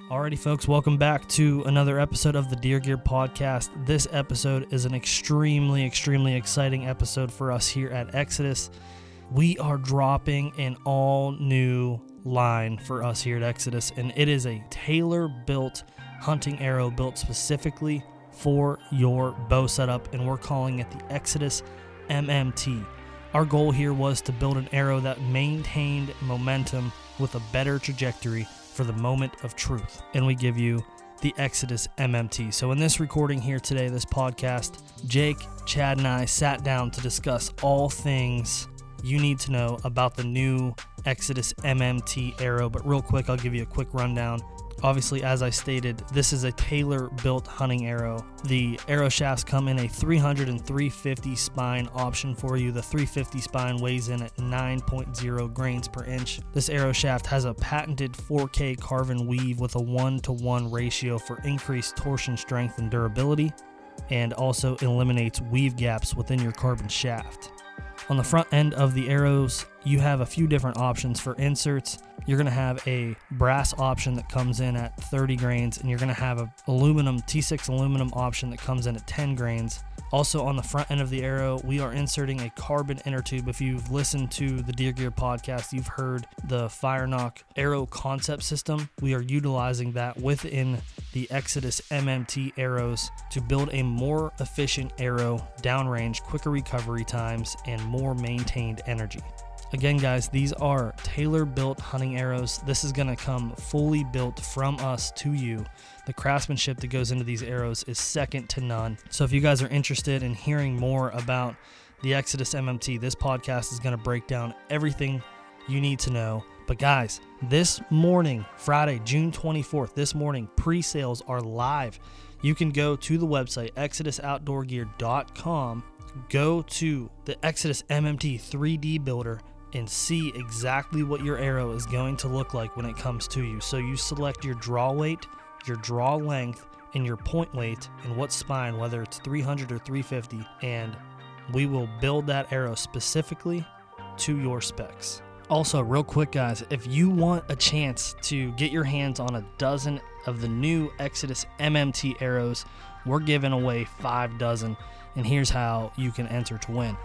Alrighty, folks, welcome back to another episode of the Deer Gear Podcast. This episode is an extremely, extremely exciting episode for us here at Exodus. We are dropping an all new line for us here at Exodus, and it is a tailor built hunting arrow built specifically for your bow setup, and we're calling it the Exodus MMT. Our goal here was to build an arrow that maintained momentum with a better trajectory for the moment of truth. And we give you the Exodus MMT. So, in this recording here today, this podcast, Jake, Chad, and I sat down to discuss all things you need to know about the new Exodus MMT arrow. But, real quick, I'll give you a quick rundown. Obviously, as I stated, this is a tailor built hunting arrow. The arrow shafts come in a 300 and 350 spine option for you. The 350 spine weighs in at 9.0 grains per inch. This arrow shaft has a patented 4K carbon weave with a 1 to 1 ratio for increased torsion strength and durability, and also eliminates weave gaps within your carbon shaft. On the front end of the arrows, you have a few different options for inserts. You're going to have a brass option that comes in at 30 grains, and you're going to have a aluminum T6 aluminum option that comes in at 10 grains. Also, on the front end of the arrow, we are inserting a carbon inner tube. If you've listened to the Deer Gear podcast, you've heard the FireNock AeroConcept system. We are utilizing that within the Exodus MMT arrows to build a more efficient arrow, downrange, quicker recovery times, and more maintained energy. Again, guys, these are tailor built hunting arrows. This is going to come fully built from us to you. The craftsmanship that goes into these arrows is second to none. So, if you guys are interested in hearing more about the Exodus MMT, this podcast is going to break down everything you need to know. But, guys, this morning, Friday, June 24th, this morning, pre sales are live. You can go to the website, exodusoutdoorgear.com, go to the Exodus MMT 3D builder and see exactly what your arrow is going to look like when it comes to you. So you select your draw weight, your draw length, and your point weight, and what spine, whether it's 300 or 350, and we will build that arrow specifically to your specs. Also, real quick, guys, if you want a chance to get your hands on a dozen of the new Exodus MMT arrows, we're giving away five dozen, and here's how you can enter to win.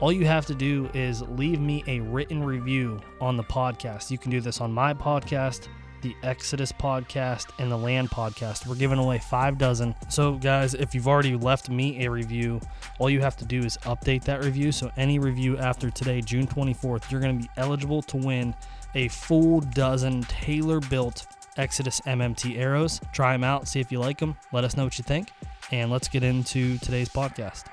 All you have to do is leave me a written review on the podcast. You can do this on my podcast, the Exodus podcast, and the Land podcast. We're giving away five dozen. So, guys, if you've already left me a review, all you have to do is update that review. So, any review after today, June 24th, you're going to be eligible to win a full dozen tailor built Exodus MMT arrows. Try them out, see if you like them. Let us know what you think. And let's get into today's podcast.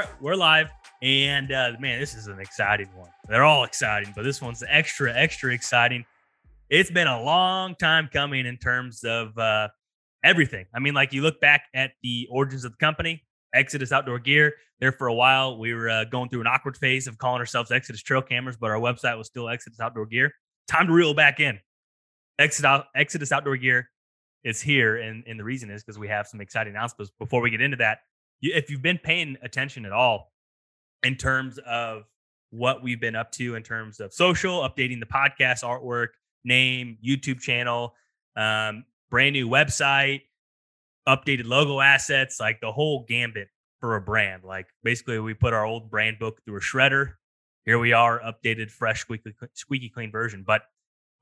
Right, we're live. And uh, man, this is an exciting one. They're all exciting, but this one's extra, extra exciting. It's been a long time coming in terms of uh, everything. I mean, like you look back at the origins of the company, Exodus Outdoor Gear. There for a while, we were uh, going through an awkward phase of calling ourselves Exodus Trail Cameras, but our website was still Exodus Outdoor Gear. Time to reel back in. Exodus, Outdoor Gear is here, and, and the reason is because we have some exciting announcements. Before we get into that, if you've been paying attention at all in terms of what we've been up to in terms of social, updating the podcast artwork, name, YouTube channel, um, brand new website, updated logo assets, like the whole gambit for a brand. Like basically, we put our old brand book through a shredder. Here we are, updated, fresh, squeaky, squeaky clean version. But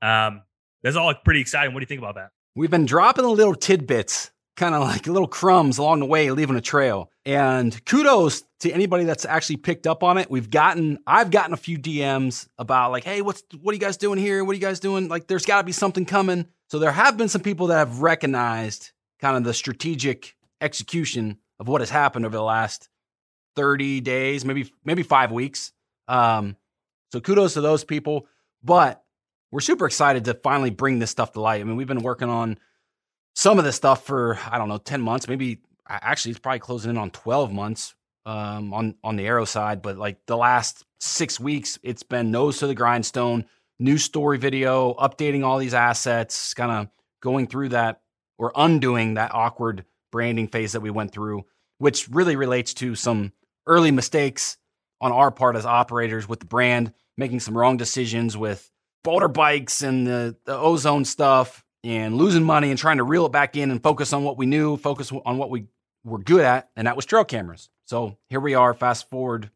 um, that's all pretty exciting. What do you think about that? We've been dropping little tidbits kind of like little crumbs along the way, leaving a trail. And kudos to anybody that's actually picked up on it. We've gotten, I've gotten a few DMs about like, hey, what's what are you guys doing here? What are you guys doing? Like, there's got to be something coming. So there have been some people that have recognized kind of the strategic execution of what has happened over the last 30 days, maybe maybe five weeks. Um, so kudos to those people. But we're super excited to finally bring this stuff to light. I mean, we've been working on some of this stuff for I don't know ten months, maybe actually it's probably closing in on twelve months um, on on the arrow side. But like the last six weeks, it's been nose to the grindstone, new story video, updating all these assets, kind of going through that or undoing that awkward branding phase that we went through, which really relates to some early mistakes on our part as operators with the brand, making some wrong decisions with boulder bikes and the, the ozone stuff and losing money and trying to reel it back in and focus on what we knew, focus on what we were good at, and that was trail cameras. So here we are, fast forward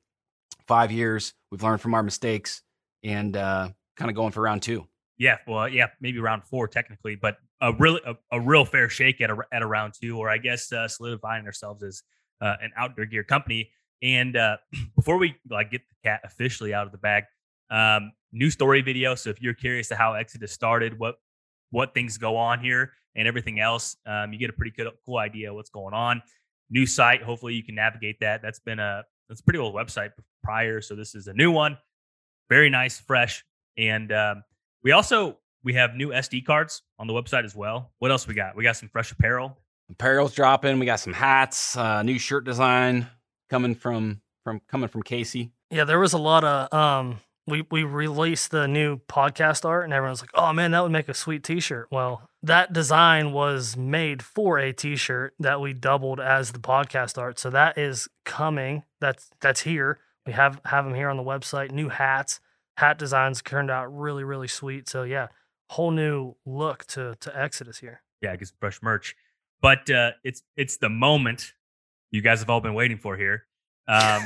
five years. We've learned from our mistakes and uh, kind of going for round two. Yeah, well, yeah, maybe round four technically, but a real a, a real fair shake at a, at a round two, or I guess uh, solidifying ourselves as uh, an outdoor gear company. And uh, before we like get the cat officially out of the bag, um, new story video. So if you're curious to how Exodus started, what what things go on here, and everything else, um, you get a pretty good, cool idea what's going on. New site. Hopefully you can navigate that. That's been a that's a pretty old website prior, so this is a new one. Very nice, fresh, and um, we also we have new SD cards on the website as well. What else we got? We got some fresh apparel. Apparel's dropping. We got some hats, uh, new shirt design coming from from coming from Casey. Yeah, there was a lot of um we we released the new podcast art and everyone's like, "Oh man, that would make a sweet t-shirt." Well, that design was made for a t-shirt that we doubled as the podcast art. So that is coming. That's that's here. We have have them here on the website. New hats, hat designs turned out really really sweet. So yeah, whole new look to to Exodus here. Yeah, get some fresh merch. But uh, it's it's the moment you guys have all been waiting for here. Um,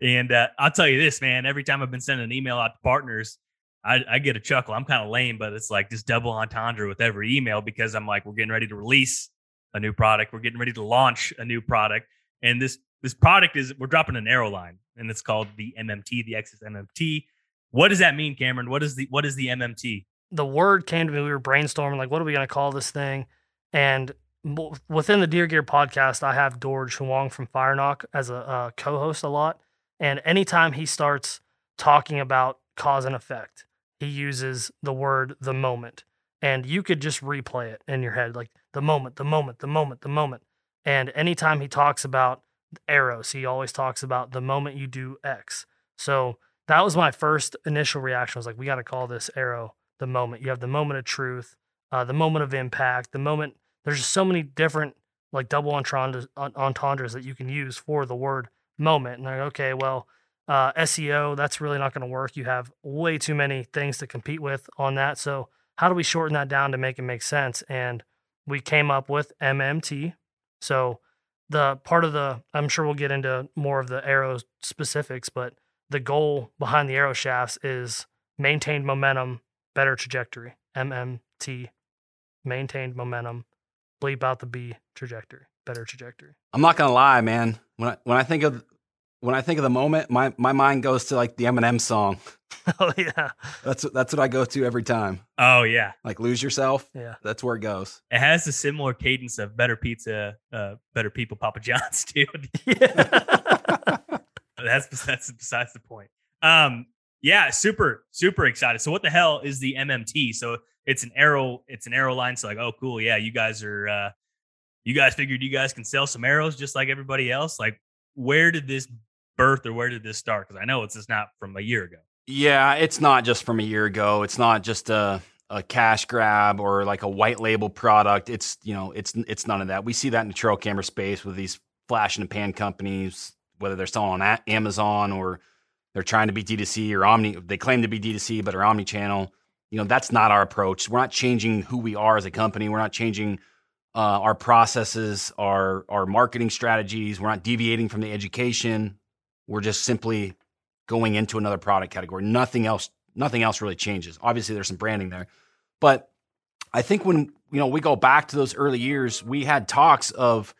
and uh, I'll tell you this, man. Every time I've been sending an email out to partners, I, I get a chuckle. I'm kind of lame, but it's like just double entendre with every email because I'm like, we're getting ready to release a new product. We're getting ready to launch a new product, and this this product is we're dropping an arrow line, and it's called the MMT, the Exodus MMT. What does that mean, Cameron? What is the what is the MMT? The word came to me. We were brainstorming, like, what are we going to call this thing? And within the Deer Gear podcast, I have Dorge Huang from FireNock as a uh, co-host a lot, and anytime he starts talking about cause and effect, he uses the word the moment. And you could just replay it in your head like the moment, the moment, the moment, the moment. And anytime he talks about arrows, he always talks about the moment you do X. So that was my first initial reaction. I was like, we got to call this arrow the moment. You have the moment of truth, uh, the moment of impact, the moment. There's just so many different like double entendres, entendres that you can use for the word moment. And like, okay, well, uh, SEO, that's really not going to work. You have way too many things to compete with on that. So, how do we shorten that down to make it make sense? And we came up with MMT. So, the part of the, I'm sure we'll get into more of the arrow specifics, but the goal behind the arrow shafts is maintained momentum, better trajectory. MMT, maintained momentum, bleep out the B trajectory, better trajectory. I'm not gonna lie, man. When I when I think of when I think of the moment, my my mind goes to like the Eminem song. Oh yeah, that's that's what I go to every time. Oh yeah, like lose yourself. Yeah, that's where it goes. It has a similar cadence of Better Pizza, uh, Better People, Papa John's, dude. Yeah, that's that's besides the point. Um, yeah, super super excited. So what the hell is the MMT? So it's an arrow, it's an arrow line. So like, oh cool, yeah, you guys are, uh, you guys figured you guys can sell some arrows just like everybody else. Like, where did this birth or where did this start? Because I know it's just not from a year ago. Yeah, it's not just from a year ago. It's not just a a cash grab or like a white label product. It's you know, it's it's none of that. We see that in the trail camera space with these flash and pan companies, whether they're selling on Amazon or they're trying to be D2C or omni. They claim to be D2C, but are omni channel. You know, that's not our approach. We're not changing who we are as a company. We're not changing uh, our processes, our our marketing strategies. We're not deviating from the education. We're just simply going into another product category. Nothing else, nothing else really changes. Obviously, there's some branding there, but I think when you know we go back to those early years, we had talks of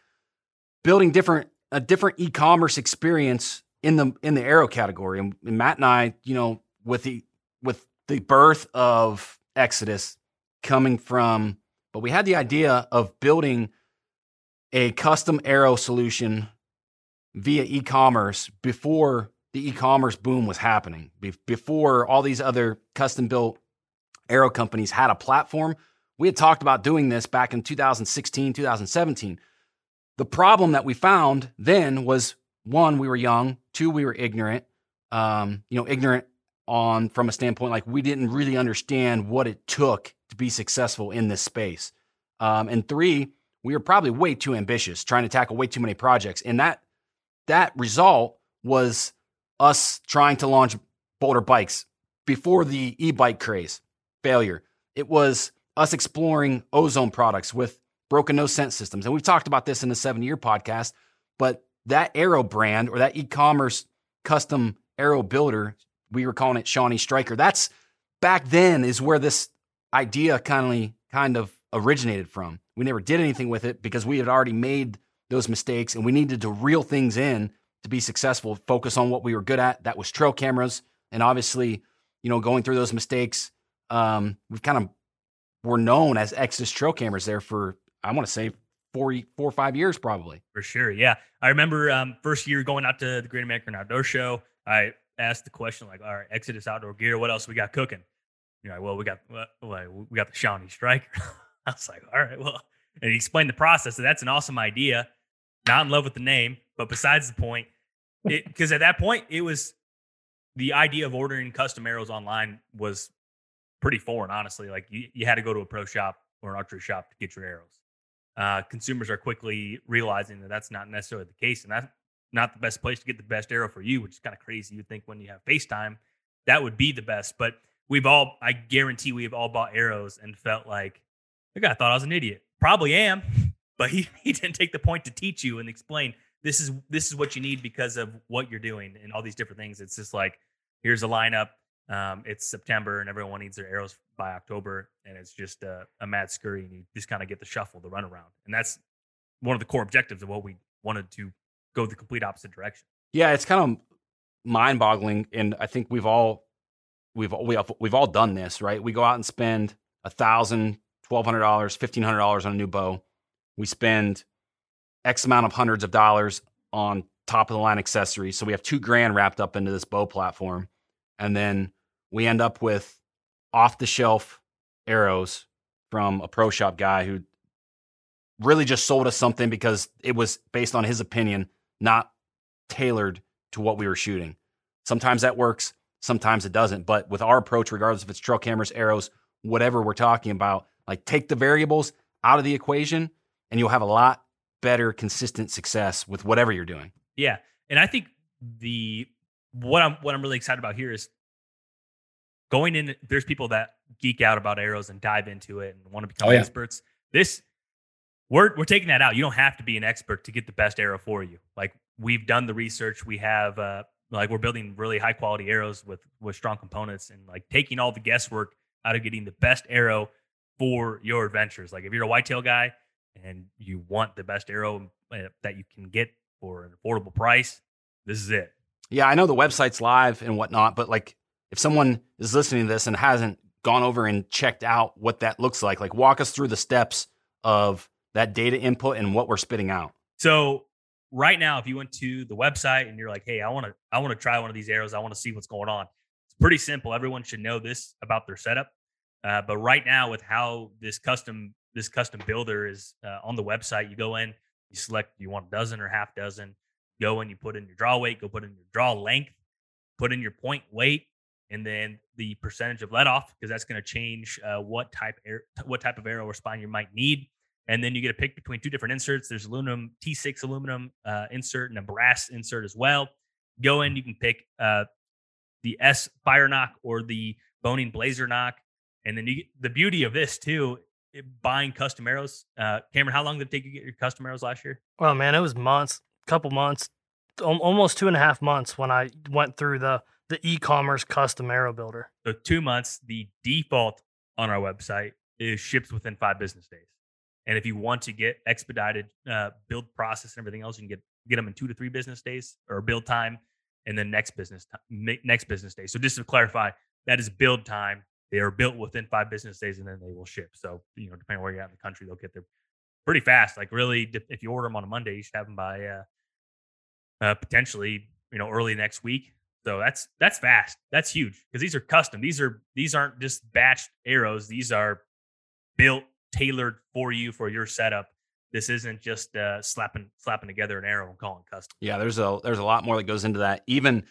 building different a different e-commerce experience in the in the arrow category. And, and Matt and I, you know, with the with the birth of Exodus coming from, but we had the idea of building a custom arrow solution via e-commerce before the e-commerce boom was happening. Before all these other custom built arrow companies had a platform, we had talked about doing this back in 2016, 2017. The problem that we found then was one, we were young. Two, we were ignorant. Um, you know, ignorant on from a standpoint like we didn't really understand what it took to be successful in this space. Um, and three, we were probably way too ambitious, trying to tackle way too many projects. And that that result was us trying to launch Boulder bikes before the e-bike craze failure. It was us exploring ozone products with broken no sense systems. And we've talked about this in the seven year podcast, but that aero brand or that e-commerce custom aero builder, we were calling it Shawnee Striker. That's back then is where this idea kind of kind of originated from. We never did anything with it because we had already made those mistakes and we needed to reel things in to be successful, focus on what we were good at. That was trail cameras. And obviously, you know, going through those mistakes, um, we've kind of were known as Exodus trail cameras there for, I want to say, four, four or five years probably. For sure. Yeah. I remember um, first year going out to the Great American Outdoor Show. I asked the question like, all right, Exodus outdoor gear, what else we got cooking? You're like, well, we got, well, we got the Shawnee Striker. I was like, all right, well, and he explained the process. So that's an awesome idea. Not in love with the name, but besides the point, because at that point it was the idea of ordering custom arrows online was pretty foreign, honestly. Like you, you had to go to a pro shop or an archery shop to get your arrows. Uh, consumers are quickly realizing that that's not necessarily the case, and that's not the best place to get the best arrow for you, which is kind of crazy. You'd think when you have FaceTime, that would be the best, but we've all, I guarantee, we've all bought arrows and felt like the guy thought I was an idiot. Probably am, but he, he didn't take the point to teach you and explain this is this is what you need because of what you're doing and all these different things. It's just like here's a lineup. Um, it's September and everyone needs their arrows by October, and it's just a, a mad scurry, and you just kind of get the shuffle, the runaround, and that's one of the core objectives of what we wanted to go the complete opposite direction. Yeah, it's kind of mind-boggling, and I think we've all we've we have, we've all done this, right? We go out and spend a thousand, twelve hundred dollars, fifteen hundred dollars on a new bow. We spend X amount of hundreds of dollars on top of the line accessories. So we have two grand wrapped up into this bow platform. And then we end up with off the shelf arrows from a pro shop guy who really just sold us something because it was based on his opinion, not tailored to what we were shooting. Sometimes that works, sometimes it doesn't. But with our approach, regardless if it's trail cameras, arrows, whatever we're talking about, like take the variables out of the equation and you'll have a lot better consistent success with whatever you're doing. Yeah. And I think the what I'm what I'm really excited about here is going in there's people that geek out about arrows and dive into it and want to become oh, yeah. experts. This we're we're taking that out. You don't have to be an expert to get the best arrow for you. Like we've done the research. We have uh like we're building really high quality arrows with with strong components and like taking all the guesswork out of getting the best arrow for your adventures. Like if you're a whitetail guy, and you want the best arrow eh, that you can get for an affordable price, this is it. Yeah, I know the website's live and whatnot, but like if someone is listening to this and hasn't gone over and checked out what that looks like, like walk us through the steps of that data input and what we're spitting out. So right now, if you went to the website and you're like, hey, I want to I want to try one of these arrows, I want to see what's going on. It's pretty simple. Everyone should know this about their setup. Uh, but right now, with how this custom this custom builder is uh, on the website. You go in, you select you want a dozen or half dozen. Go in, you put in your draw weight, go put in your draw length, put in your point weight, and then the percentage of let off because that's going to change uh, what type air, what type of arrow or spine you might need. And then you get to pick between two different inserts. There's aluminum T6 aluminum uh, insert and a brass insert as well. Go in, you can pick uh, the S FireNock or the Bohning blazer knock, And then you, the beauty of this too buying custom arrows. Uh, Cameron, how long did it take you to get your custom arrows last year? Well, man, it was months, couple months, almost two and a half months when I went through the the e-commerce custom arrow builder. So two months. The default on our website is ships within five business days. And if you want to get expedited uh, build process and everything else, you can get get them in two to three business days or build time, and then next business time, next business day. So just to clarify, that is build time they are built within five business days and then they will ship. So, you know, depending on where you're at in the country, they'll get there pretty fast. Like really, if you order them on a Monday, you should have them by uh, uh, potentially, you know, early next week. So that's that's fast. That's huge because these are custom. These are these aren't just batched arrows. These are built, tailored for you for your setup. This isn't just uh, slapping slapping together an arrow and calling custom. Yeah, there's a there's a lot more that goes into that. Even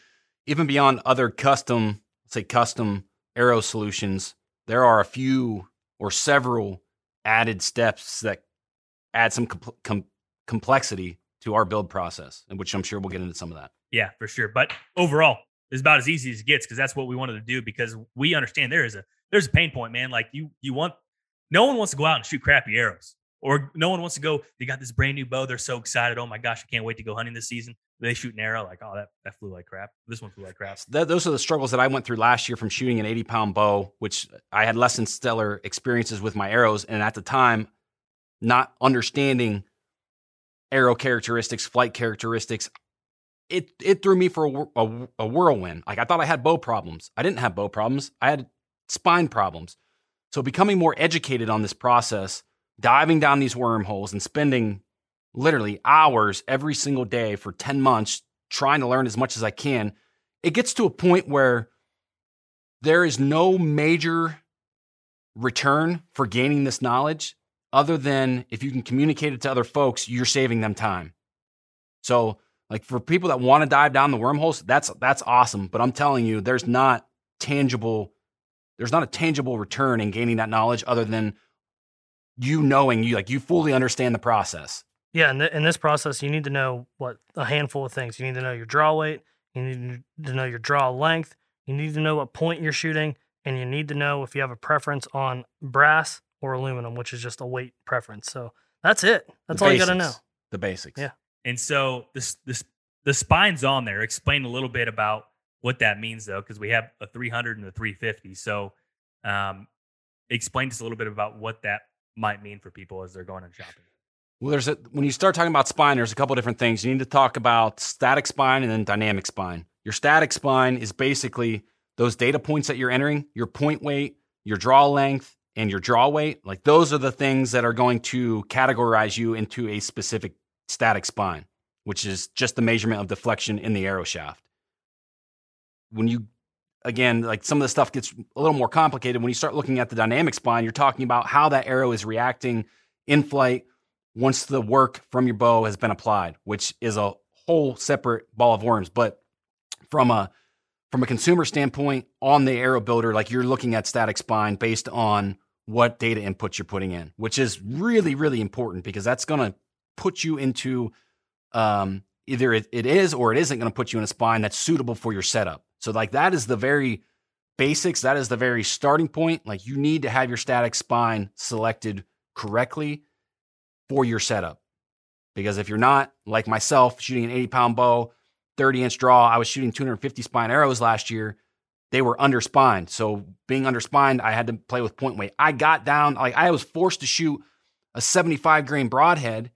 even beyond other custom, say custom Arrow Solutions, there are a few or several added steps that add some com- com- complexity to our build process, and which I'm sure we'll get into some of that. Yeah, for sure. But overall, it's about as easy as it gets because that's what we wanted to do because we understand there is a there's a pain point, man. Like you you want no one wants to go out and shoot crappy arrows. Or no one wants to go, they got this brand new bow. They're so excited. Oh my gosh, I can't wait to go hunting this season. They shoot an arrow, like, oh, that, that flew like crap. This one flew like crap. That, those are the struggles that I went through last year from shooting an 80 pound bow, which I had less than stellar experiences with my arrows. And at the time, not understanding arrow characteristics, flight characteristics, it it threw me for a, a, a, whirlwind. Like I thought I had bow problems. I didn't have bow problems. I had spine problems. So becoming more educated on this process, diving down these wormholes and spending literally hours every single day for 10 months trying to learn as much as I can, it gets to a point where there is no major return for gaining this knowledge other than if you can communicate it to other folks, you're saving them time. So, like for people that want to dive down the wormholes, that's that's awesome, but I'm telling you there's not tangible there's not a tangible return in gaining that knowledge other than you knowing you like you fully understand the process. Yeah, in, the, in this process, you need to know what a handful of things. You need to know your draw weight. You need to know your draw length. You need to know what point you're shooting, and you need to know if you have a preference on brass or aluminum, which is just a weight preference. So that's it. That's the all basics, you got to know. The basics. Yeah. And so this this the spine's on there. Explain a little bit about what that means though, because we have a 300 and a 350. So um, explain just a little bit about what that might mean for people as they're going and shopping. Well, there's a, when you start talking about spine, there's a couple different things. You need to talk about static spine and then dynamic spine. Your static spine is basically those data points that you're entering, your point weight, your draw length, and your draw weight. Like those are the things that are going to categorize you into a specific static spine, which is just the measurement of deflection in the arrow shaft. When you again, like some of the stuff gets a little more complicated. When you start looking at the dynamic spine, you're talking about how that arrow is reacting in flight once the work from your bow has been applied, which is a whole separate ball of worms. But from a from a consumer standpoint, on the arrow builder, like you're looking at static spine based on what data inputs you're putting in, which is really, really important because that's going to put you into um, either it, it is or it isn't going to put you in a spine that's suitable for your setup. So, like, that is the very basics. That is the very starting point. Like, you need to have your static spine selected correctly for your setup. Because if you're not, like myself, shooting an 80 pound bow, 30 inch draw, I was shooting 250 spine arrows last year. They were underspined. So, being underspined, I had to play with point weight. I got down, like, I was forced to shoot a 75 grain broadhead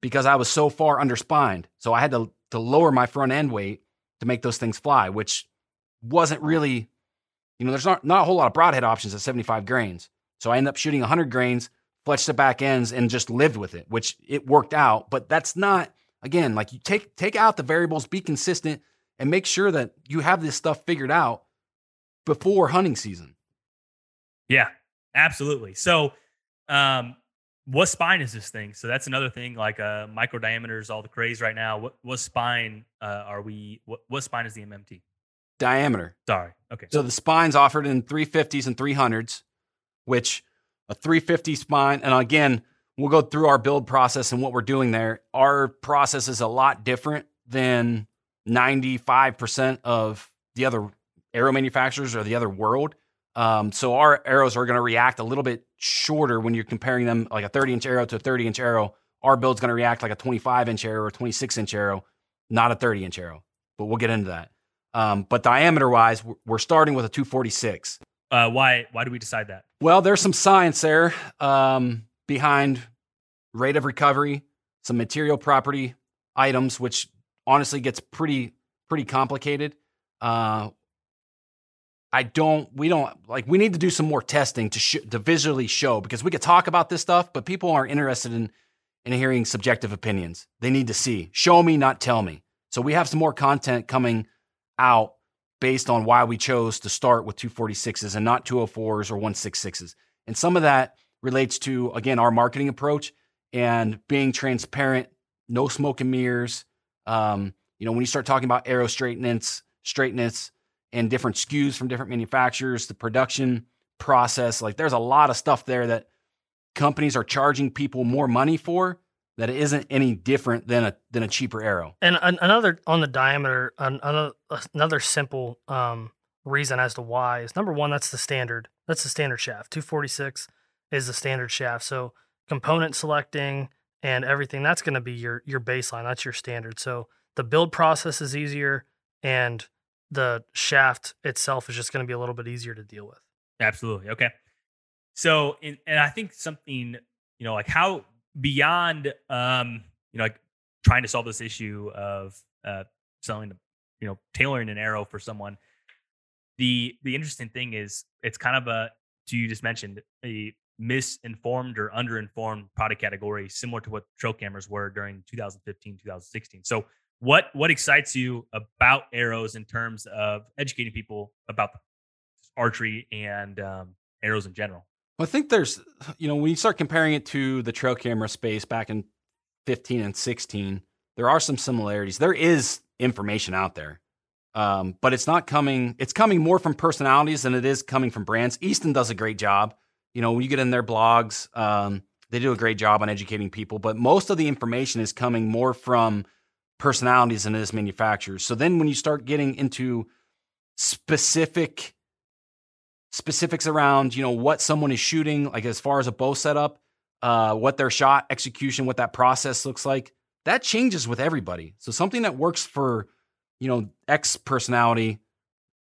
because I was so far underspined. So, I had to, to lower my front end weight to make those things fly, which wasn't really, you know, there's not, not a whole lot of broadhead options at 75 grains. So I ended up shooting 100 grains, fletched the back ends, and just lived with it, which it worked out. But that's not, again, like you take take out the variables, be consistent, and make sure that you have this stuff figured out before hunting season. Yeah, absolutely. So, um, what spine is this thing? So that's another thing. Like uh, micro diameters, all the craze right now. What what spine uh, are we? What what spine is the MMT? Diameter. Sorry. Okay. So the spine's offered in 350s and 300s, which a 350 spine, and again, we'll go through our build process and what we're doing there. Our process is a lot different than 95% of the other arrow manufacturers or the other world. Um, so our arrows are going to react a little bit shorter when you're comparing them like a 30 inch arrow to a 30 inch arrow. Our build's going to react like a 25 inch arrow or 26 inch arrow, not a 30 inch arrow. But we'll get into that. Um, but diameter wise, we're starting with a 246. Uh, why why do we decide that? Well, there's some science there um, behind rate of recovery, some material property items, which honestly gets pretty pretty complicated. Uh, I don't. We don't like. We need to do some more testing to sh- to visually show because we could talk about this stuff, but people aren't interested in in hearing subjective opinions. They need to see. Show me, not tell me. So we have some more content coming out based on why we chose to start with 246s and not 204s or 166s. And some of that relates to, again, our marketing approach and being transparent, no smoke and mirrors. Um, you know, when you start talking about arrow straightness, straightness, and different SKUs from different manufacturers, the production process, like there's a lot of stuff there that companies are charging people more money for that it isn't any different than a than a cheaper arrow. And an, another on the diameter, an, another another simple um, reason as to why is number one, that's the standard. That's the standard shaft. 246 is the standard shaft. So component selecting and everything that's going to be your your baseline. That's your standard. So the build process is easier, and the shaft itself is just going to be a little bit easier to deal with. Absolutely. Okay. So, in, and I think something you know, like how beyond, um, you know, like trying to solve this issue of uh, selling, you know, tailoring an arrow for someone. The the interesting thing is it's kind of a, to you just mentioned a misinformed or underinformed product category, similar to what trail cameras were during 2015, 2016. So, what what excites you about arrows in terms of educating people about archery and um, arrows in general? I think there's, you know, when you start comparing it to the trail camera space back in 15 and 16, there are some similarities. There is information out there, um, but it's not coming. It's coming more from personalities than it is coming from brands. Easton does a great job. You know, when you get in their blogs, um, they do a great job on educating people. But most of the information is coming more from personalities than it is manufacturers. So then, when you start getting into specific specifics around you know what someone is shooting like as far as a bow setup uh, what their shot execution what that process looks like. That changes with everybody. So something that works for you know x personality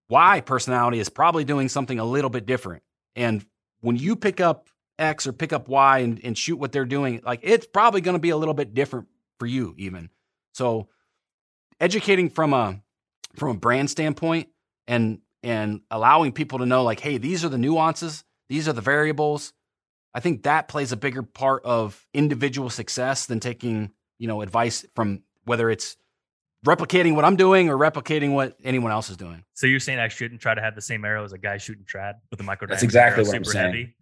y personality is probably doing something a little bit different. And when you pick up x or pick up y and, and shoot what they're doing like it's probably going to be a little bit different for you even. So educating from a from a brand standpoint and and allowing people to know like hey these are the nuances these are the variables. I think that plays a bigger part of individual success than taking you know advice from whether it's replicating what i'm doing or replicating what anyone else is doing. So you're saying i shouldn't try to have the same arrow as a guy shooting trad with a micro that's exactly what i'm saying. heavy?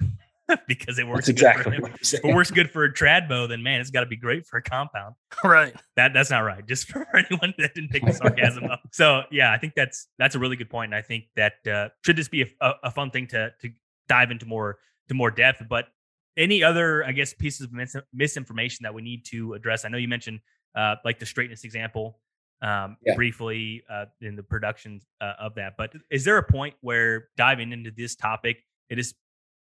because it works. Exactly what I'm. If it works good for a trad bow, then man, it's got to be great for a compound. Right. That that's not right. Just for anyone that didn't pick the sarcasm up. So yeah, I think that's that's a really good point, and I think that uh, should just be a, a, fun thing to to dive into more to more depth. But any other, I guess, pieces of mis- misinformation that we need to address? I know you mentioned uh, like the straightness example um, yeah. briefly uh, in the production uh, of that. But is there a point where diving into this topic, it is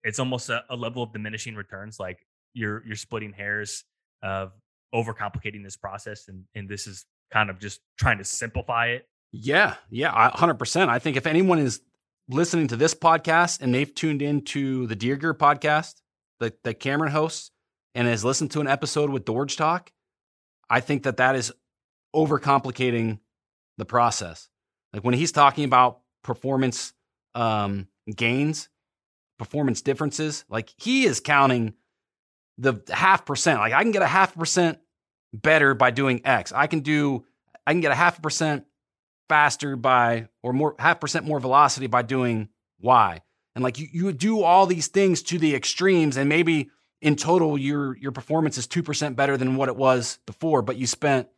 it's almost a, a level of diminishing returns. Like you're you're splitting hairs of overcomplicating this process, and and this is kind of just trying to simplify it. Yeah, yeah, hundred percent. I think if anyone is listening to this podcast and they've tuned into the Deer Gear podcast that that Cameron hosts and has listened to an episode with Dorge Talk, I think that that is overcomplicating the process. Like when he's talking about performance um, gains, performance differences. Like he is counting the half percent. Like I can get a half percent better by doing X. I can do I can get a half percent faster by or more half percent more velocity by doing Y. And like you you do all these things to the extremes and maybe in total your your performance is 2% better than what it was before, but you spent,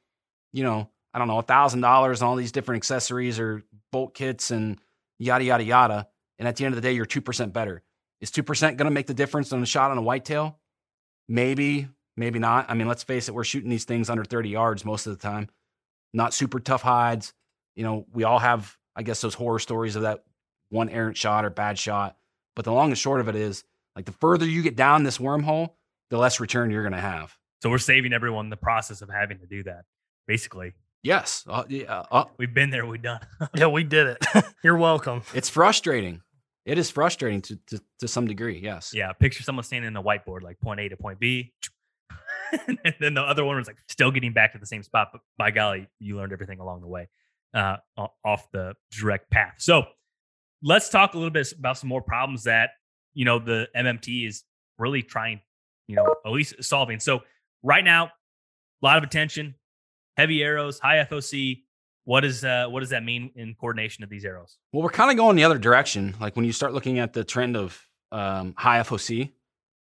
you know, I don't know, a thousand dollars on all these different accessories or bolt kits and yada yada yada. And at the end of the day, you're 2% better. Is 2% going to make the difference on a shot on a whitetail? Maybe, maybe not. I mean, let's face it, we're shooting these things under 30 yards most of the time. Not super tough hides. You know, we all have, I guess, those horror stories of that one errant shot or bad shot. But the long and short of it is, like, the further you get down this wormhole, the less return you're going to have. So we're saving everyone the process of having to do that, basically. Yes. Uh, yeah, uh, We've been there. We've done. yeah, we did it. You're welcome. It's frustrating. It is frustrating to, to, to some degree. Yes. Yeah. Picture someone standing in a whiteboard, like point A to point B. and then the other one was like still getting back to the same spot. But by golly, you learned everything along the way uh, off the direct path. So let's talk a little bit about some more problems that, you know, the MMT is really trying, you know, at least solving. So right now, a lot of attention, heavy arrows, high FOC, what is uh, what does that mean in coordination of these arrows? Well, we're kind of going the other direction. Like when you start looking at the trend of um, high FOC,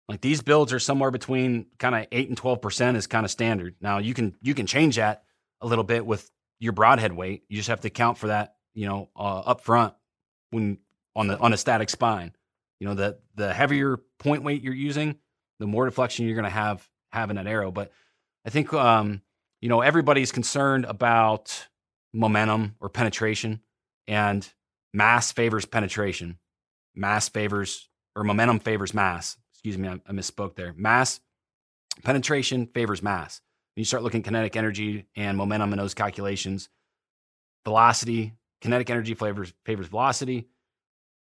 like these builds are somewhere between kind of eight and twelve percent is kind of standard. Now you can you can change that a little bit with your broadhead weight. You just have to account for that, you know, uh, up front when on the on a static spine. You know, the the heavier point weight you're using, the more deflection you're going to have having that arrow. But I think um, you know everybody's concerned about momentum or penetration, and mass favors penetration. Mass favors or momentum favors mass. Excuse me, I, misspoke there. Mass penetration favors mass. When you start looking kinetic energy and momentum in those calculations, velocity, kinetic energy favors favors velocity,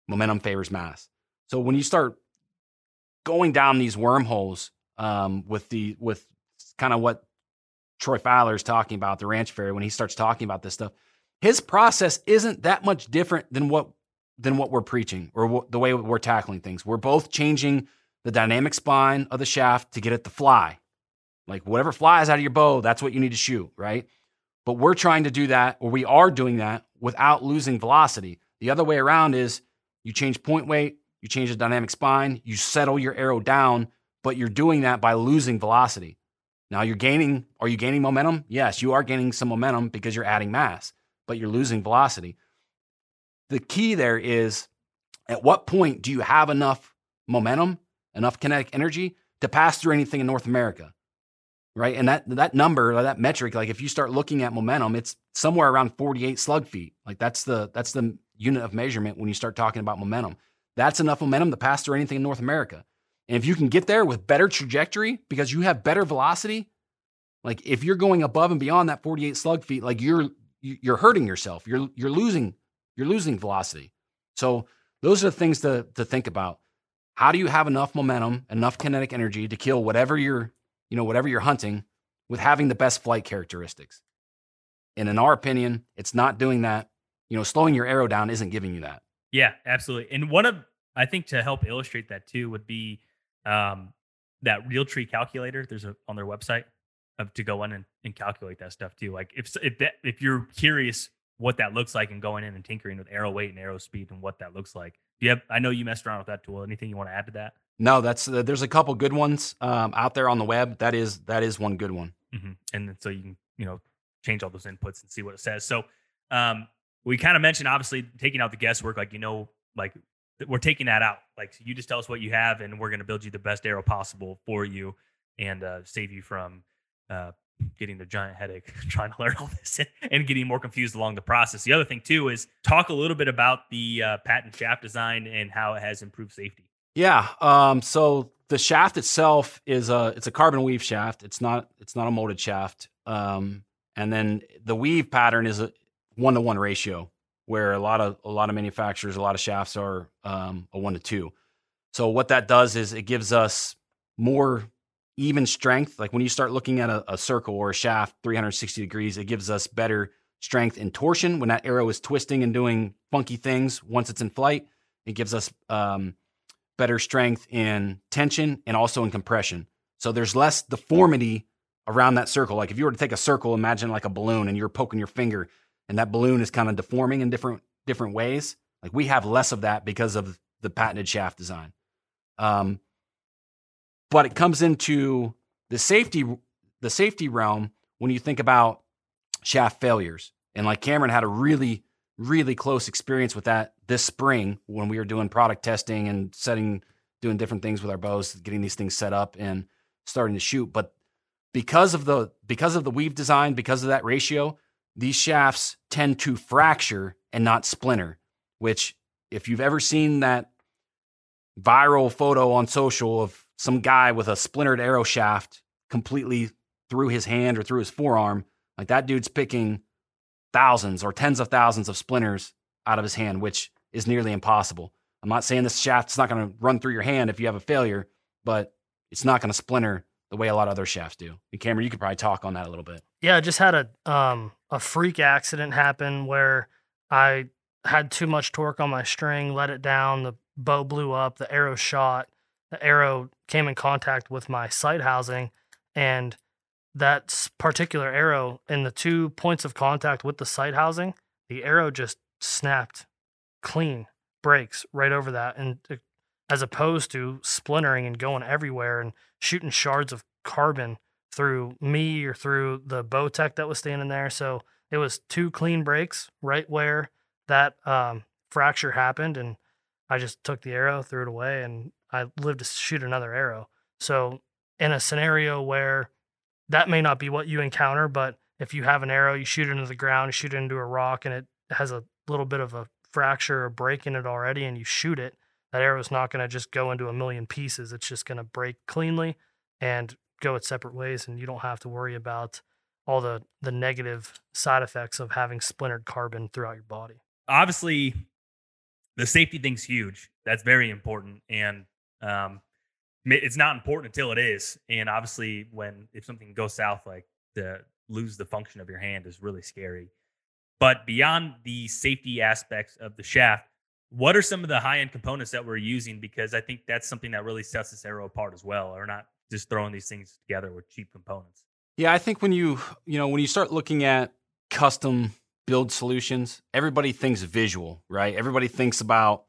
momentum favors mass. So when you start going down these wormholes um, with the with kind of what Troy Fowler is talking about, the ranch fairy, when he starts talking about this stuff, his process isn't that much different than what than what we're preaching or the way we're tackling things. We're both changing the dynamic spine of the shaft to get it to fly. Like whatever flies out of your bow, that's what you need to shoot, right? But we're trying to do that, or we are doing that without losing velocity. The other way around is you change point weight, you change the dynamic spine, you settle your arrow down, but you're doing that by losing velocity. Now you're gaining, are you gaining momentum? Yes, you are gaining some momentum because you're adding mass, but you're losing velocity. The key there is at what point do you have enough momentum, enough kinetic energy to pass through anything in North America? Right. And that that number, that metric, like if you start looking at momentum, it's somewhere around 48 slug feet. Like that's the that's the unit of measurement when you start talking about momentum. That's enough momentum to pass through anything in North America. And if you can get there with better trajectory because you have better velocity, like if you're going above and beyond that 48 slug feet, like you're you're hurting yourself. You're you're losing you're losing velocity. So those are the things to to think about. How do you have enough momentum, enough kinetic energy to kill whatever you're, you know, whatever you're hunting with having the best flight characteristics? And in our opinion, it's not doing that. You know, slowing your arrow down isn't giving you that. Yeah, absolutely. And one of I think to help illustrate that too would be um, that Realtree calculator. There's a on their website of to go in and, and calculate that stuff too. Like if if that, if you're curious what that looks like and going in and tinkering with arrow weight and arrow speed and what that looks like. Do you have? I know you messed around with that tool. Anything you want to add to that? No, that's uh, there's a couple good ones um, out there on the web. That is that is one good one. Mm-hmm. And so you can you know change all those inputs and see what it says. So um, we kind of mentioned obviously taking out the guesswork. Like you know, like we're taking that out. Like you just tell us what you have, and we're going to build you the best arrow possible for you, and uh, save you from uh, getting the giant headache trying to learn all this and getting more confused along the process. The other thing too is talk a little bit about the uh, patent shaft design and how it has improved safety. Yeah. Um, so the shaft itself is a it's a carbon weave shaft. It's not it's not a molded shaft. Um, and then the weave pattern is a one to one ratio where a lot of a lot of manufacturers, a lot of shafts are um, a one to two. So what that does is it gives us more even strength. Like when you start looking at a, a, circle or a shaft 360 degrees, it gives us better strength in torsion when that arrow is twisting and doing funky things. Once it's in flight, it gives us um, better strength in tension and also in compression. So there's less deformity around that circle. Like if you were to take a circle, imagine like a balloon, and you're poking your finger and that balloon is kind of deforming in different different ways. Like we have less of that because of the patented shaft design. Um, but it comes into the safety the safety realm when you think about shaft failures. And like Cameron had a really really close experience with that this spring when we were doing product testing and setting doing different things with our bows, getting these things set up and starting to shoot. But because of the because of the weave design, because of that ratio, these shafts tend to fracture and not splinter, which, if you've ever seen that viral photo on social of some guy with a splintered arrow shaft completely through his hand or through his forearm, like that dude's picking thousands or tens of thousands of splinters out of his hand, which is nearly impossible. I'm not saying this shaft's not going to run through your hand if you have a failure, but it's not going to splinter the way a lot of other shafts do. And Cameron, you could probably talk on that a little bit. Yeah, I just had a um a freak accident happen where I had too much torque on my string, let it down, the bow blew up, the arrow shot, the arrow came in contact with my sight housing, and that particular arrow in the two points of contact with the sight housing, the arrow just snapped clean, breaks right over that, and as opposed to splintering and going everywhere and shooting shards of carbon through me or through the Bowtech that was standing there. So it was two clean breaks right where that um, fracture happened. And I just took the arrow, threw it away, and I lived to shoot another arrow. So in a scenario where that may not be what you encounter, but if you have an arrow, you shoot it into the ground, you shoot it into a rock, and it has a little bit of a fracture or break in it already, and you shoot it, that arrow is not going to just go into a million pieces. It's just going to break cleanly and go its separate ways, and you don't have to worry about all the the negative side effects of having splintered carbon throughout your body. Obviously, the safety thing's huge. That's very important, and um, it's not important until it is. And obviously, when if something goes south, like to lose the function of your hand is really scary. But beyond the safety aspects of the shaft, what are some of the high end components that we're using? Because I think that's something that really sets this arrow apart as well. Or not just throwing these things together with cheap components. Yeah, I think when you you know when you start looking at custom build solutions, everybody thinks visual, right? Everybody thinks about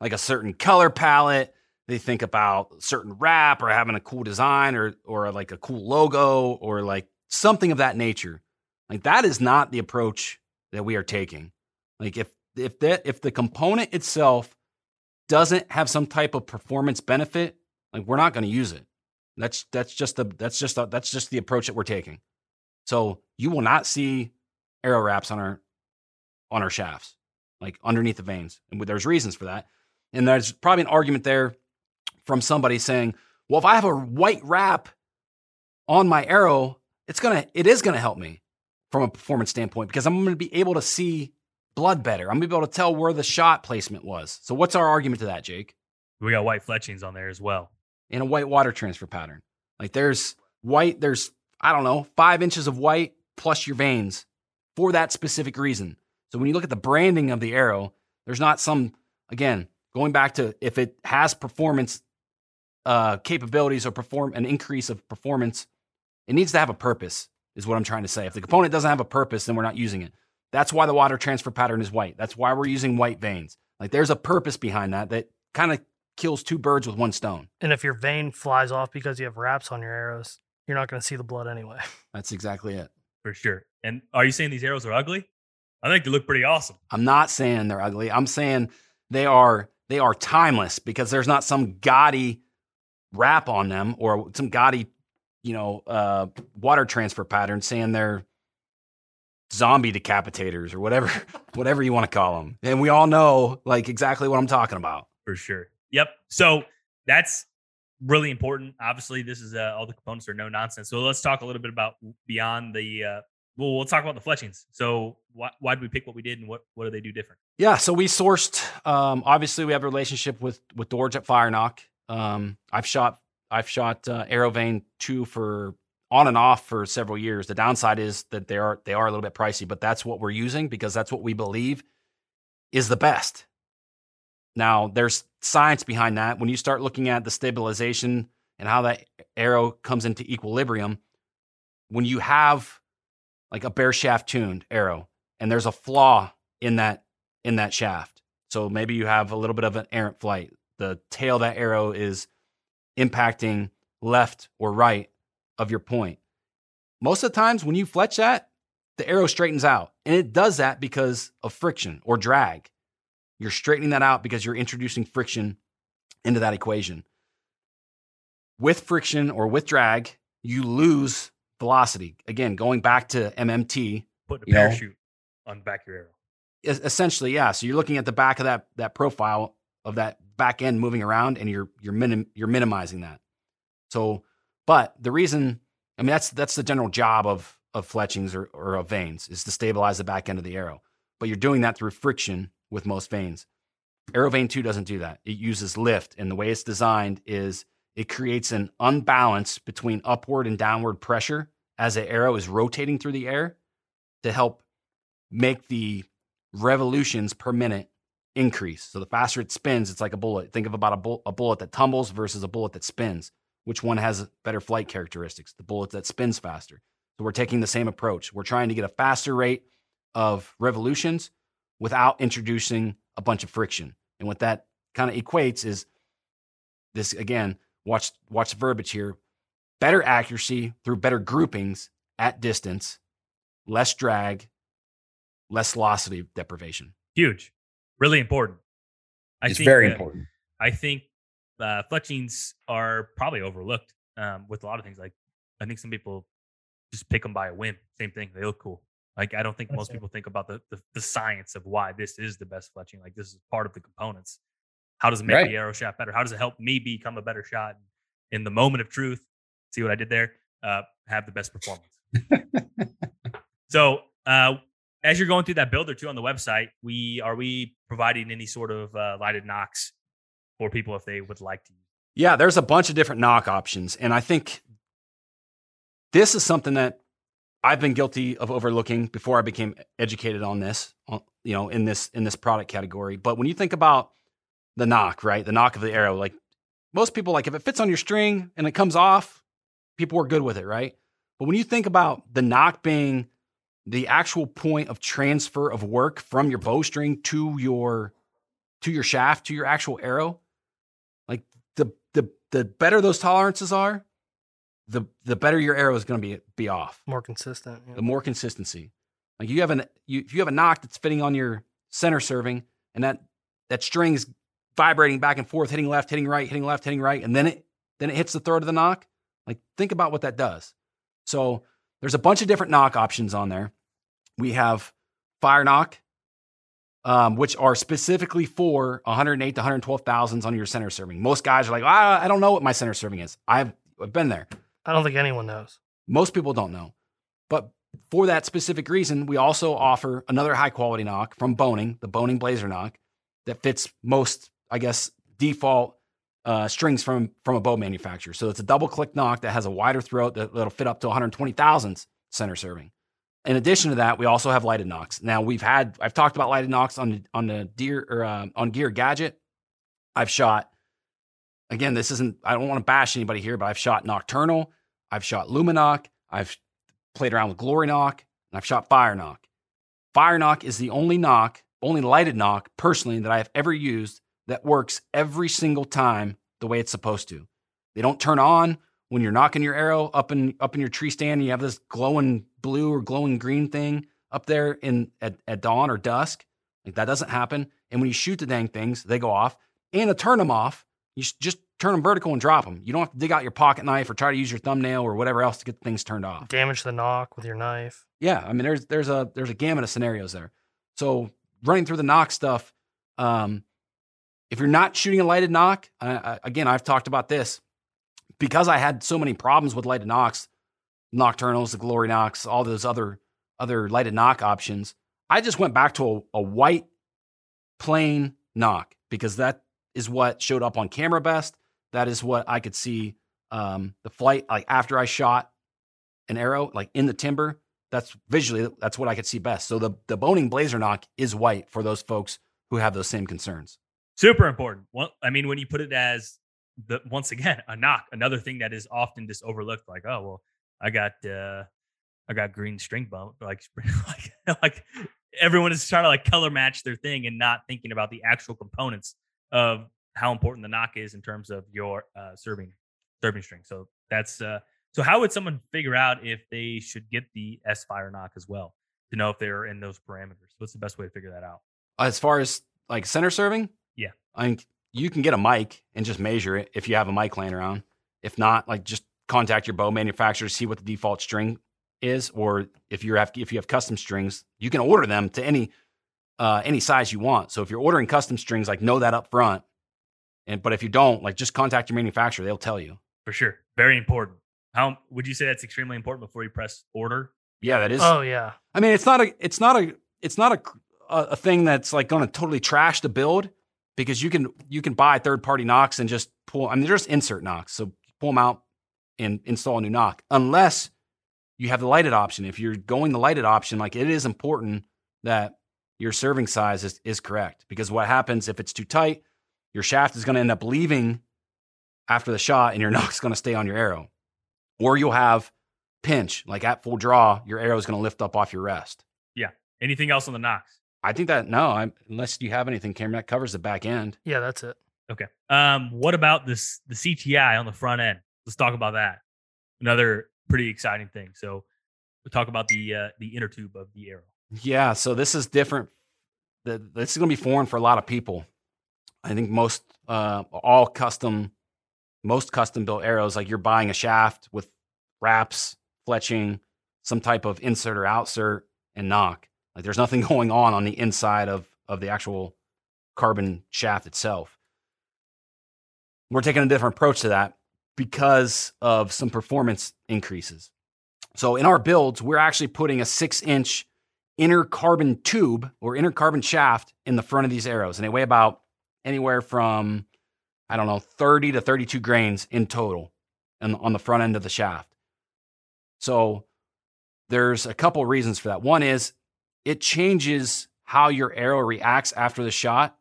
like a certain color palette. They think about certain wrap or having a cool design or or like a cool logo or like something of that nature. Like that is not the approach that we are taking. Like if if that if the component itself doesn't have some type of performance benefit, like we're not going to use it. That's that's just the that's just the, that's just the approach that we're taking. So you will not see arrow wraps on our on our shafts, like underneath the vanes, and there's reasons for that. And there's probably an argument there from somebody saying, "Well, if I have a white wrap on my arrow, it's gonna it is gonna help me from a performance standpoint because I'm gonna be able to see blood better. I'm gonna be able to tell where the shot placement was. So what's our argument to that, Jake? We got white fletchings on there as well. And a white water transfer pattern. Like there's white, there's I don't know, five inches of white plus your vanes for that specific reason. So when you look at the branding of the arrow, there's not some again going back to if it has performance uh, capabilities or perform an increase of performance, it needs to have a purpose. Is what I'm trying to say. If the component doesn't have a purpose, then we're not using it. That's why the water transfer pattern is white. That's why we're using white vanes. Like there's a purpose behind that that kind of kills two birds with one stone. And if your vane flies off because you have wraps on your arrows, you're not going to see the blood anyway. That's exactly it. For sure. And are you saying these arrows are ugly? I think they look pretty awesome. I'm not saying they're ugly. I'm saying they are they are timeless because there's not some gaudy wrap on them or some gaudy, you know, uh, water transfer pattern saying they're zombie decapitators or whatever whatever you want to call them. And we all know like exactly what I'm talking about. For sure. Yep. So that's really important. Obviously, this is uh, all the components are no nonsense. So let's talk a little bit about beyond the. Uh, well, we'll talk about the fletchings. So why why did we pick what we did, and what what do they do different? Yeah. So we sourced. Um, obviously, we have a relationship with with Dorge at FireNock. Um, I've shot I've shot uh, Aerovane two for on and off for several years. The downside is that they are they are a little bit pricey, but that's what we're using because that's what we believe is the best. Now, there's science behind that. When you start looking at the stabilization and how that arrow comes into equilibrium, when you have like a bare shaft tuned arrow and there's a flaw in that in that shaft. So maybe you have a little bit of an errant flight. The tail that arrow is impacting left or right of your point. Most of the times when you fletch that, the arrow straightens out. And it does that because of friction or drag. You're straightening that out because you're introducing friction into that equation. With friction or with drag, you lose velocity. Again, going back to MMT. Put a parachute know, on the back of your arrow. Essentially, yeah. So you're looking at the back of that that profile of that back end moving around, and you're you're minim, you're minimizing that. So, but the reason, I mean, that's that's the general job of of fletchings or, or of vanes is to stabilize the back end of the arrow. But you're doing that through friction with most vanes. Aerovane 2 doesn't do that. It uses lift, and the way it's designed is it creates an unbalance between upward and downward pressure as the arrow is rotating through the air to help make the revolutions per minute increase. So the faster it spins, it's like a bullet. Think of about a, bull, a bullet that tumbles versus a bullet that spins. Which one has better flight characteristics? The bullet that spins faster. So we're taking the same approach. We're trying to get a faster rate of revolutions without introducing a bunch of friction. And what that kind of equates is this again, watch watch the verbiage here. Better accuracy through better groupings at distance, less drag, less velocity deprivation. Huge. Really important. I it's think, very uh, important. I think uh, fletchings are probably overlooked um, with a lot of things. Like I think some people just pick them by a whim. Same thing. They look cool. Like I don't think That's most it. people think about the, the, the science of why this is the best fletching. Like this is part of the components. How does it make right. the arrow shaft better? How does it help me become a better shot in the moment of truth? See what I did there? Uh, have the best performance. so uh, as you're going through that builder too on the website, we are we providing any sort of uh, lighted knocks for people if they would like to? Yeah, there's a bunch of different knock options, and I think this is something that I've been guilty of overlooking before I became educated on this, uh, you know, in this in this product category. But when you think about the knock, right, the knock of the arrow, like most people, like if it fits on your string and it comes off, people are good with it, right? But when you think about the knock being the actual point of transfer of work from your bowstring to your to your shaft to your actual arrow, like the the the better those tolerances are, the the better your arrow is going to be be off. More consistent. Yeah. The more consistency. Like you have an you if you have a knock that's fitting on your center serving and that that string is vibrating back and forth, hitting left, hitting right, hitting left, hitting right, and then it then it hits the throat of the knock. Like think about what that does. So there's a bunch of different knock options on there. We have FireNock, um, which are specifically for 108 to 112 thousands on your center serving. Most guys are like, ah, I don't know what my center serving is. I've, I've been there. I don't think anyone knows. Most people don't know. But for that specific reason, we also offer another high quality knock from Bohning, the Bohning Blazer knock, that fits most, I guess, default uh, strings from from a bow manufacturer. So it's a double click knock that has a wider throat that, that'll fit up to 120 thousandths center serving. In addition to that, we also have lighted knocks. Now we've had I've talked about lighted knocks on on the deer or uh, on gear gadget. I've shot again. This isn't I don't want to bash anybody here, but I've shot Nockturnal. I've shot Lumenok. I've played around with Glory Nock, and I've shot FireNock. Fire Nock is the only knock, only lighted knock, personally that I have ever used that works every single time the way it's supposed to. They don't turn on when you're knocking your arrow up in up in your tree stand. And you have this glowing blue or glowing green thing up there in at, at dawn or dusk. Like that doesn't happen. And when you shoot the dang things, they go off. And to turn them off, you just turn them vertical and drop them. You don't have to dig out your pocket knife or try to use your thumbnail or whatever else to get things turned off. Damage the knock with your knife. Yeah, I mean there's there's a there's a gamut of scenarios there. So running through the knock stuff, um, if you're not shooting a lighted nock, uh, again I've talked about this because I had so many problems with lighted knocks, Nockturnals, the glory knocks, all those other other lighted knock options. I just went back to a, a white plain knock because that is what showed up on camera best. That is what I could see um, the flight like after I shot an arrow like in the timber. That's visually that's what I could see best. So the the Bohning blazer knock is white for those folks who have those same concerns. Super important. Well, I mean, when you put it as the once again a knock, another thing that is often just overlooked. Like, oh well, I got uh I got green string bump. Like, like like everyone is trying to like color match their thing and not thinking about the actual components of how important the knock is in terms of your uh, serving serving string. So that's uh, so how would someone figure out if they should get the S FireNock as well to know if they're in those parameters? What's the best way to figure that out? As far as like center serving, yeah, I think you can get a mic and just measure it if you have a mic laying around. If not, like just contact your bow manufacturer to see what the default string is, or if you have if you have custom strings, you can order them to any uh, any size you want. So if you're ordering custom strings, like know that up front. And but if you don't, like just contact your manufacturer; they'll tell you. For sure, very important. How would you say that's extremely important before you press order? Yeah, that is. Oh yeah. I mean, it's not a, it's not a, it's not a, a thing that's like going to totally trash the build because you can you can buy third party knocks and just pull. I mean, they're just insert knocks, so pull them out and install a new knock Unless you have the lighted option. If you're going the lighted option, like it is important that your serving size is, is correct because what happens if it's too tight, your shaft is going to end up leaving after the shot and your nock's going to stay on your arrow. Or you'll have pinch, like at full draw, your arrow is going to lift up off your rest. Yeah. Anything else on the nocks? I think that no, I'm, unless you have anything, Cameron, that covers the back end. Yeah, that's it. Okay. Um, what about this the CTI on the front end? Let's talk about that. Another pretty exciting thing. So we'll talk about the uh, the inner tube of the arrow. Yeah, so this is different. This is going to be foreign for a lot of people. I think most, uh, all custom, most custom built arrows, like you're buying a shaft with wraps, fletching, some type of insert or outsert and knock. Like there's nothing going on on the inside of of the actual carbon shaft itself. We're taking a different approach to that because of some performance increases. So in our builds, we're actually putting a six inch inner carbon tube or inner carbon shaft in the front of these arrows. And they weigh about anywhere from, I don't know, 30 to 32 grains in total on the front end of the shaft. So there's a couple reasons for that. One is it changes how your arrow reacts after the shot.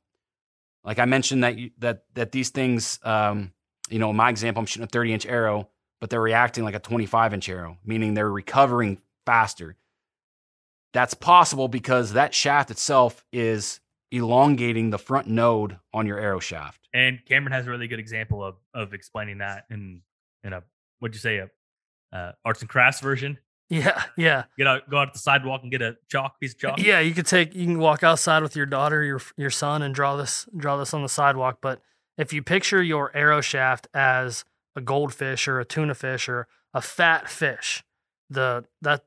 Like I mentioned that you, that that these things, um, you know, in my example, I'm shooting a 30 inch arrow, but they're reacting like a 25 inch arrow, meaning they're recovering faster. That's possible because that shaft itself is elongating the front node on your arrow shaft. And Cameron has a really good example of of explaining that in in a what'd you say a uh, arts and crafts version. Yeah, yeah. Get out, go out to the sidewalk and get a chalk piece of chalk. Yeah, you could take, you can walk outside with your daughter, your your son, and draw this draw this on the sidewalk. But if you picture your arrow shaft as a goldfish or a tuna fish or a fat fish, the that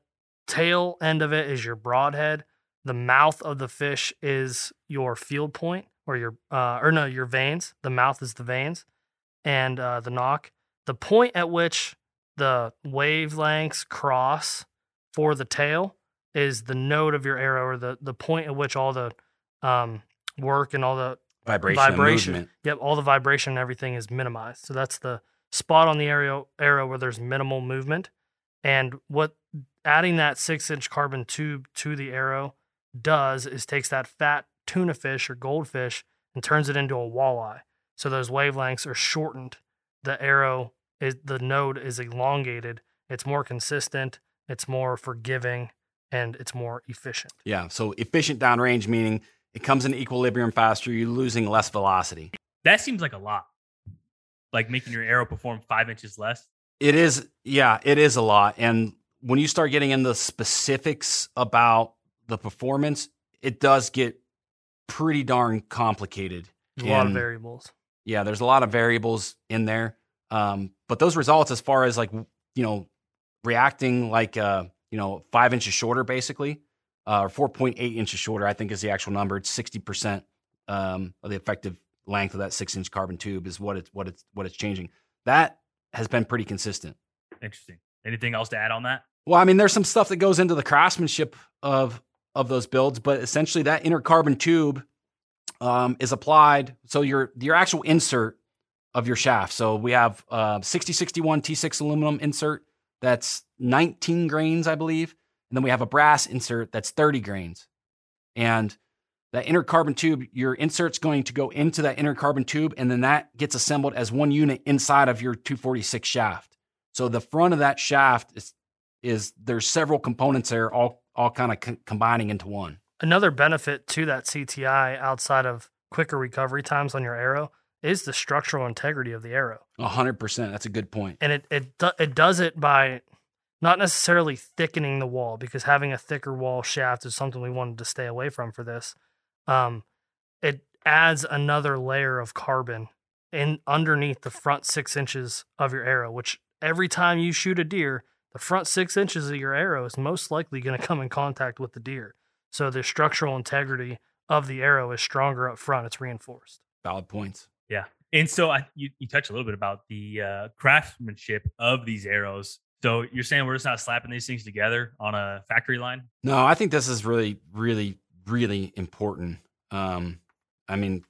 tail end of it is your broadhead. The mouth of the fish is your field point or your uh, or no your vanes. The mouth is the vanes, and uh, the knock. The point at which the wavelengths cross for the tail is the node of your arrow or the, the point at which all the um, work and all the vibration, vibration yep, all the vibration and everything is minimized. So that's the spot on the arrow arrow where there's minimal movement. And what adding that six inch carbon tube to the arrow does is takes that fat tuna fish or goldfish and turns it into a walleye. So those wavelengths are shortened. The arrow is the node is elongated. It's more consistent. It's more forgiving, and it's more efficient. Yeah. So efficient downrange meaning it comes in equilibrium faster. You're losing less velocity. That seems like a lot. Like making your arrow perform five inches less. It is. Yeah, it is a lot. And when you start getting into the specifics about the performance, it does get pretty darn complicated. a lot of variables. Yeah, there's a lot of variables in there. Um, but those results, as far as like you know, reacting like uh, you know five inches shorter, basically, uh, or four point eight inches shorter, I think is the actual number. It's sixty percent um, of the effective length of that six inch carbon tube is what it's what it's what it's changing. That has been pretty consistent. Interesting. Anything else to add on that? Well, I mean, there's some stuff that goes into the craftsmanship of of those builds, but essentially that inner carbon tube um, is applied. So your your actual insert of your shaft. So we have uh, 6061 T6 aluminum insert that's 19 grains, I believe. And then we have a brass insert that's 30 grains. And that inner carbon tube, your insert's going to go into that inner carbon tube, and then that gets assembled as one unit inside of your 246 shaft. So the front of that shaft is, is there's several components there, all all kind of co- combining into one. Another benefit to that CTI outside of quicker recovery times on your arrow is the structural integrity of the arrow. Hundred percent. That's a good point. And it it it does it by not necessarily thickening the wall because having a thicker wall shaft is something we wanted to stay away from for this. Um, it adds another layer of carbon in underneath the front six inches of your arrow, which every time you shoot a deer, the front six inches of your arrow is most likely going to come in contact with the deer. So the structural integrity of the arrow is stronger up front. It's reinforced. Valid points. Yeah. And so I, you, you touched a little bit about the uh, craftsmanship of these arrows. So you're saying we're just not slapping these things together on a factory line? No, I think this is really, really, really important. Um, I mean,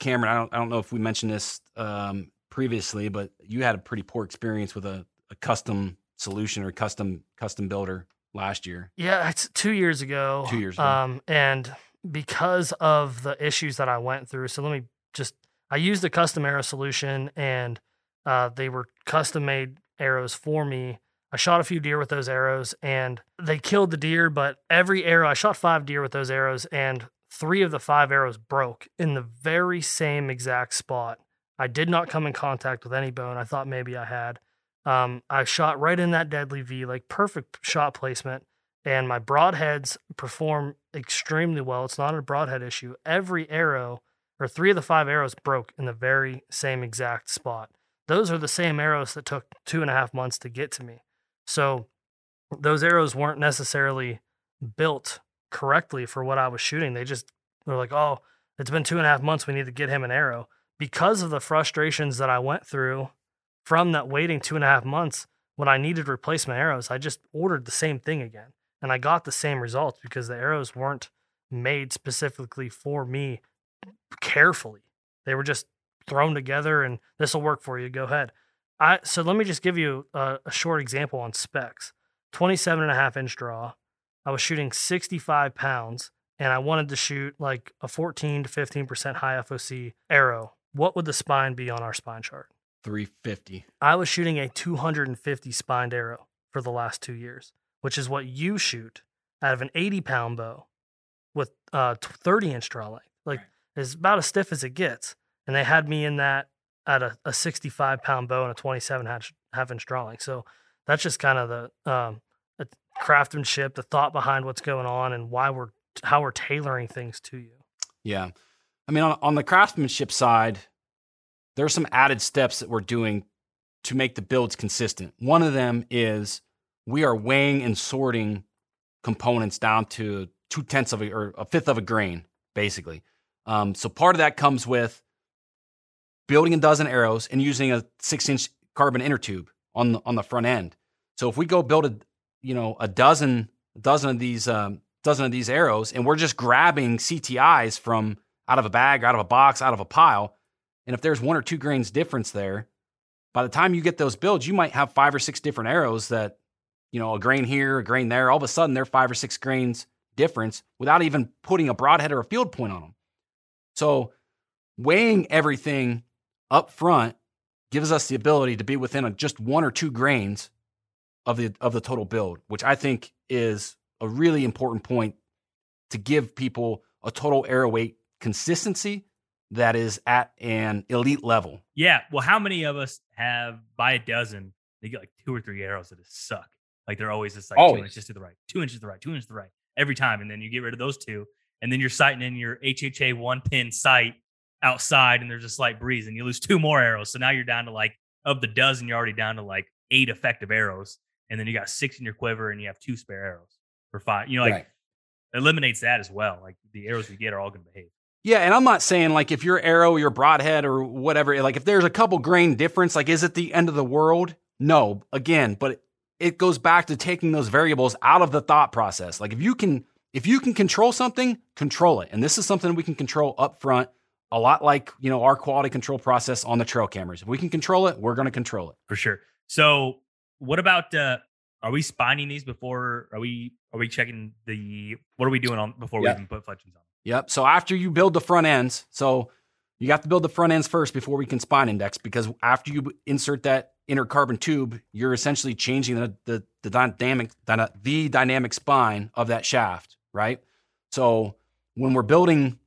Cameron, I don't, I don't know if we mentioned this um, previously, but you had a pretty poor experience with a, a custom solution or custom custom builder last year. Yeah, it's two years ago. Two years ago. Um, and because of the issues that I went through, so let me just I used a custom arrow solution and uh, they were custom made arrows for me. I shot a few deer with those arrows and they killed the deer, but every arrow, I shot five deer with those arrows and three of the five arrows broke in the very same exact spot. I did not come in contact with any bone. I thought maybe I had. Um, I shot right in that deadly V, like perfect shot placement. And my broadheads perform extremely well. It's not a broadhead issue. Every arrow or three of the five arrows broke in the very same exact spot. Those are the same arrows that took two and a half months to get to me. So those arrows weren't necessarily built correctly for what I was shooting. They just were like, oh, it's been two and a half months. We need to get him an arrow. Because of the frustrations that I went through from that waiting two and a half months, when I needed replacement arrows, I just ordered the same thing again. And I got the same results because the arrows weren't made specifically for me carefully. They were just thrown together and this will work for you. Go ahead. I so let me just give you a, a, short example on specs. 27 and a half inch draw. I was shooting 65 pounds and I wanted to shoot like a 14 to 15% high FOC arrow. What would the spine be on our spine chart? 350. I was shooting a 250 spined arrow for the last two years, which is what you shoot out of an 80 pound bow with uh 30 inch draw length. Like it's about as stiff as it gets. And they had me in that at a, a 65 pound bow and a 27 half, half inch draw length. So that's just kind of the um, craftsmanship, the thought behind what's going on, and why we're how we're tailoring things to you. Yeah, I mean, on, on the craftsmanship side, there are some added steps that we're doing to make the builds consistent. One of them is we are weighing and sorting components down to two tenths of a or a fifth of a grain, basically. Um, so part of that comes with building a dozen arrows and using a six inch carbon inner tube on the, on the front end. So if we go build a you know a dozen dozen of these um, dozen of these arrows and we're just grabbing CTIs from out of a bag, out of a box, out of a pile, and if there's one or two grains difference there, by the time you get those builds, you might have five or six different arrows that you know a grain here, a grain there. All of a sudden, they're five or six grains difference without even putting a broadhead or a field point on them. So weighing everything up front gives us the ability to be within a, just one or two grains of the of the total build, which I think is a really important point to give people a total arrow weight consistency that is at an elite level. Yeah. Well, how many of us have by a dozen, they get like two or three arrows that just suck. Like they're always just like always. two inches to the right, two inches to the right, two inches to the right every time. And then you get rid of those two. And then you're sighting in your HHA one pin sight outside and there's a slight breeze and you lose two more arrows. So now you're down to like, of the dozen, you're already down to like eight effective arrows. And then you got six in your quiver and you have two spare arrows for five. You know, like right. eliminates that as well. Like the arrows you get are all going to behave. Yeah, and I'm not saying like if your arrow, your broadhead, or whatever, like if there's a couple grain difference, like is it the end of the world? No, again, but it goes back to taking those variables out of the thought process. Like if you can, if you can control something, control it, and this is something we can control up front a lot like you know our quality control process on the trail cameras. If we can control it, we're going to control it for sure. So, what about uh, are we spining these before? Are we are we checking the what are we doing on before yep. we even put fletchings on? Yep. So after you build the front ends, so you have to build the front ends first before we can spine index because after you insert that inner carbon tube, you're essentially changing the the, the dynamic the dynamic spine of that shaft, right? So when we're building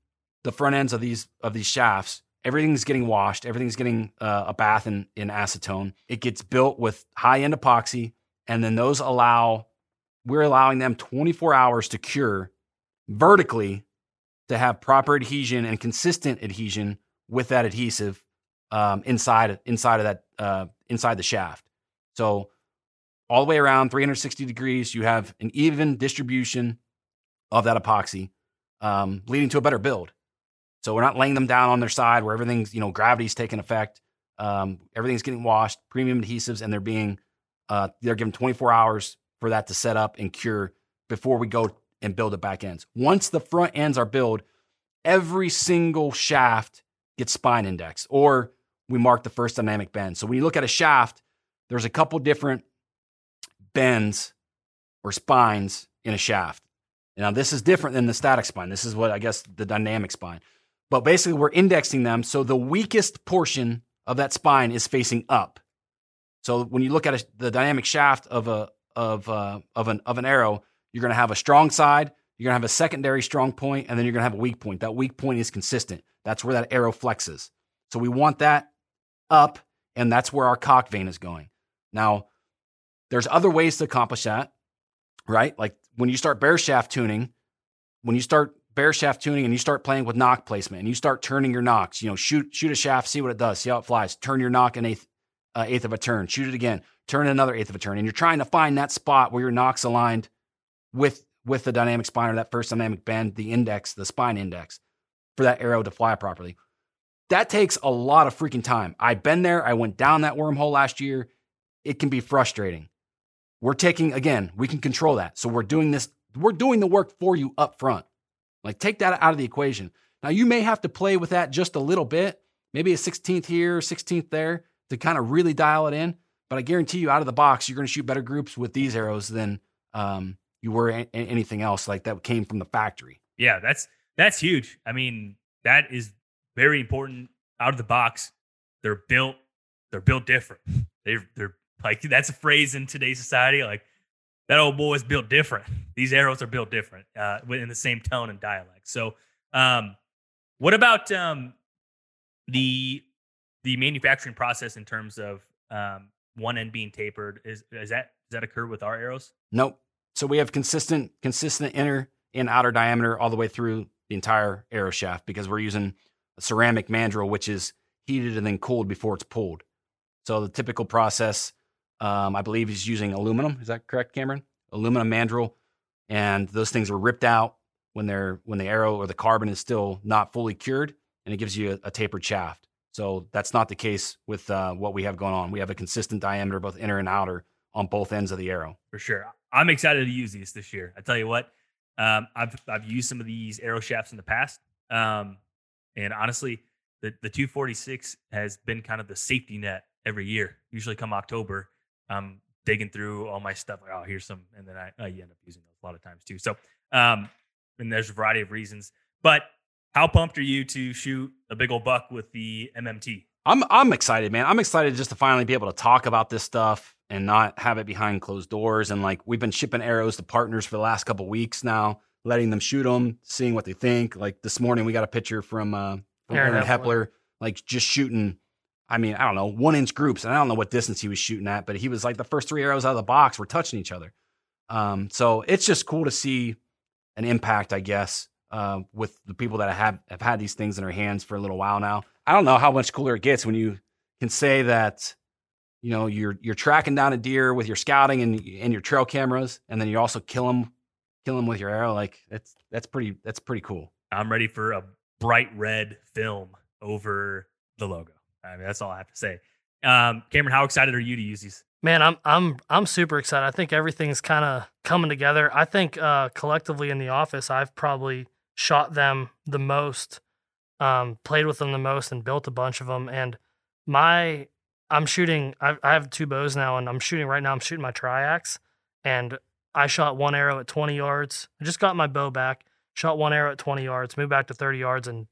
the front ends of these of these shafts, everything's getting washed, everything's getting uh, a bath in, in acetone. It gets built with high end epoxy, and then those allow we're allowing them 24 hours to cure vertically to have proper adhesion and consistent adhesion with that adhesive um, inside inside of that uh, inside the shaft. So all the way around 360 degrees, you have an even distribution of that epoxy, um, leading to a better build. So we're not laying them down on their side where everything's, you know, gravity's taking effect. Um, everything's getting washed, premium adhesives, and they're being, uh, they're given 24 hours for that to set up and cure before we go and build the back ends. Once the front ends are built, every single shaft gets spine indexed or we mark the first dynamic bend. So when you look at a shaft, there's a couple different bends or spines in a shaft. Now, this is different than the static spine. This is what I guess the dynamic spine. But basically, we're indexing them so the weakest portion of that spine is facing up. So when you look at a, the dynamic shaft of a of uh, of an of an arrow, you're going to have a strong side, you're going to have a secondary strong point, and then you're going to have a weak point. That weak point is consistent. That's where that arrow flexes. So we want that up, and that's where our cock vane is going. Now, there's other ways to accomplish that, right? Like when you start bare shaft tuning, when you start bare shaft tuning and you start playing with knock placement and you start turning your knocks, you know, shoot shoot a shaft, see what it does, see how it flies. Turn your knock an a uh, eighth of a turn, shoot it again, turn another eighth of a turn, and you're trying to find that spot where your knock's aligned with with the dynamic spine or that first dynamic bend, the index, the spine index, for that arrow to fly properly. That takes a lot of freaking time. I've been there. I went down that wormhole last year. It can be frustrating. We're taking again, we can control that. So we're doing this, we're doing the work for you up front. Like take that out of the equation. Now you may have to play with that just a little bit, maybe a 16th here, 16th there to kind of really dial it in. But I guarantee you, out of the box, you're going to shoot better groups with these arrows than um, you were a- anything else like that came from the factory. Yeah, that's that's huge. I mean, that is very important out of the box. They're built. They're built different. They're they're like that's a phrase in today's society. Like that old boy is built different. These arrows are built different, uh, in the same tone and dialect. So, um, what about um, the the manufacturing process in terms of um, one end being tapered? Is is that does that occur with our arrows? Nope. So we have consistent consistent inner and outer diameter all the way through the entire arrow shaft because we're using a ceramic mandrel, which is heated and then cooled before it's pulled. So the typical process, um, I believe, is using aluminum. Is that correct, Cameron? Aluminum mandrel, and those things are ripped out when they're when the arrow or the carbon is still not fully cured, and it gives you a, a tapered shaft. So that's not the case with uh, what we have going on. We have a consistent diameter, both inner and outer, on both ends of the arrow. For sure, I'm excited to use these this year. I tell you what, um, I've I've used some of these arrow shafts in the past, um, and honestly, the the 246 has been kind of the safety net every year. Usually, come October, I'm digging through all my stuff. Like, oh, here's some, and then I, I end up using those a lot of times too. So, um, and there's a variety of reasons. But how pumped are you to shoot a big old buck with the MMT? I'm I'm excited, man. I'm excited just to finally be able to talk about this stuff and not have it behind closed doors. And like we've been shipping arrows to partners for the last couple weeks now, letting them shoot them, seeing what they think. Like this morning, we got a picture from uh, from Aaron, Aaron Hepler, like just shooting. I mean, I don't know, one inch groups, and I don't know what distance he was shooting at, but he was like the first three arrows out of the box were touching each other. Um, so it's just cool to see an impact, I guess, uh, with the people that have have had these things in their hands for a little while now. I don't know how much cooler it gets when you can say that you know you're you're tracking down a deer with your scouting and and your trail cameras, and then you also kill them kill them with your arrow. Like that's that's pretty that's pretty cool. I'm ready for a bright red film over the logo. I mean, that's all I have to say. Um, Cameron, how excited are you to use these? Man, I'm I'm I'm super excited. I think everything's kind of coming together. I think uh, collectively in the office, I've probably shot them the most, um, played with them the most, and built a bunch of them. And my I'm shooting. I, I have two bows now, and I'm shooting right now. I'm shooting my triax, and I shot one arrow at 20 yards. I just got my bow back, shot one arrow at 20 yards, moved back to 30 yards, and